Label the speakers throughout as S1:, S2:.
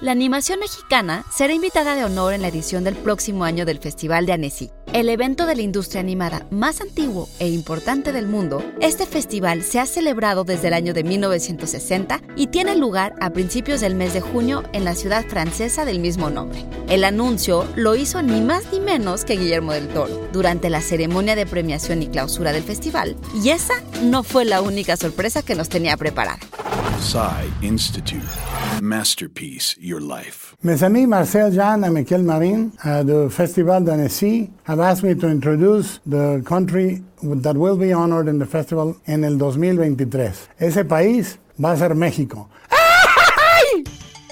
S1: La animación mexicana será invitada de honor en la edición del próximo año del Festival de Annecy. El evento de la industria animada más antiguo e importante del mundo, este festival se ha celebrado desde el año de 1960 y tiene lugar a principios del mes de junio en la ciudad francesa del mismo nombre. El anuncio lo hizo ni más ni menos que Guillermo del Toro durante la ceremonia de premiación y clausura del festival, y esa no fue la única sorpresa que nos tenía preparada.
S2: Institute. Masterpiece Your Life.
S3: Mes amis Marcel Jean et Michael Marin uh, du Festival d'Annecy have asked me to introduce the country that will be honored in the festival en el 2023. Ese país va a ser México.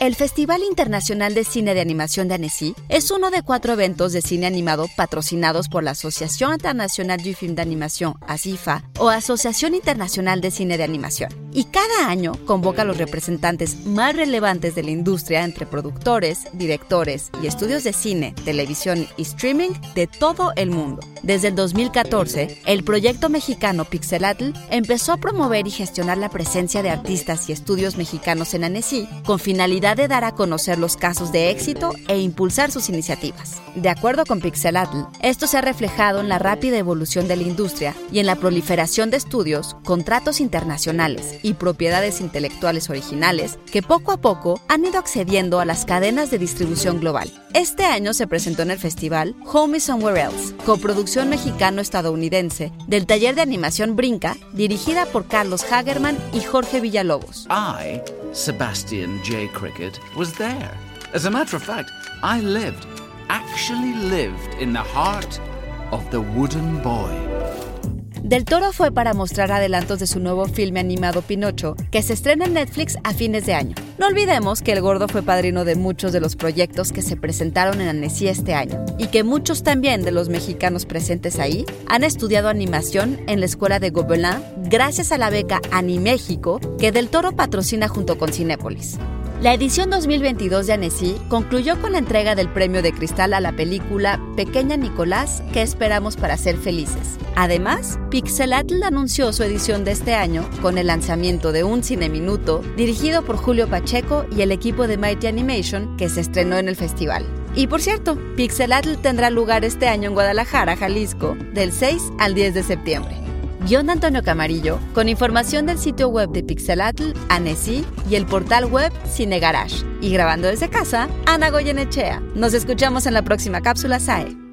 S1: El Festival Internacional de Cine de Animación de Annecy es uno de cuatro eventos de cine animado patrocinados por la Asociación Internacional du Film d'Animation, ASIFA, o Asociación Internacional de Cine de Animación. Y cada año convoca a los representantes más relevantes de la industria entre productores, directores y estudios de cine, televisión y streaming de todo el mundo. Desde el 2014, el proyecto mexicano Pixelatl empezó a promover y gestionar la presencia de artistas y estudios mexicanos en Annecy con finalidad de dar a conocer los casos de éxito e impulsar sus iniciativas. De acuerdo con Pixelatl, esto se ha reflejado en la rápida evolución de la industria y en la proliferación de estudios, contratos internacionales y propiedades intelectuales originales que poco a poco han ido accediendo a las cadenas de distribución global. Este año se presentó en el festival Home is Somewhere Else, coproducción mexicano-estadounidense del taller de animación Brinca, dirigida por Carlos Hagerman y Jorge Villalobos.
S4: I, Sebastian J. Cricket, was there. As a matter of fact, I lived, actually lived in the heart of the wooden boy.
S1: Del Toro fue para mostrar adelantos de su nuevo filme animado Pinocho, que se estrena en Netflix a fines de año. No olvidemos que el gordo fue padrino de muchos de los proyectos que se presentaron en Annecy este año, y que muchos también de los mexicanos presentes ahí han estudiado animación en la escuela de Gobelin gracias a la beca Animéxico que Del Toro patrocina junto con Cinépolis. La edición 2022 de Annecy concluyó con la entrega del premio de cristal a la película Pequeña Nicolás, ¿Qué esperamos para ser felices? Además, Pixelatl anunció su edición de este año con el lanzamiento de un cine minuto dirigido por Julio Pacheco y el equipo de Mighty Animation que se estrenó en el festival. Y por cierto, Pixelatl tendrá lugar este año en Guadalajara, Jalisco, del 6 al 10 de septiembre. Guión Antonio Camarillo, con información del sitio web de Pixelatl, Annecy y el portal web Cine Garage. Y grabando desde casa, Ana Goyenechea. Nos escuchamos en la próxima cápsula SAE.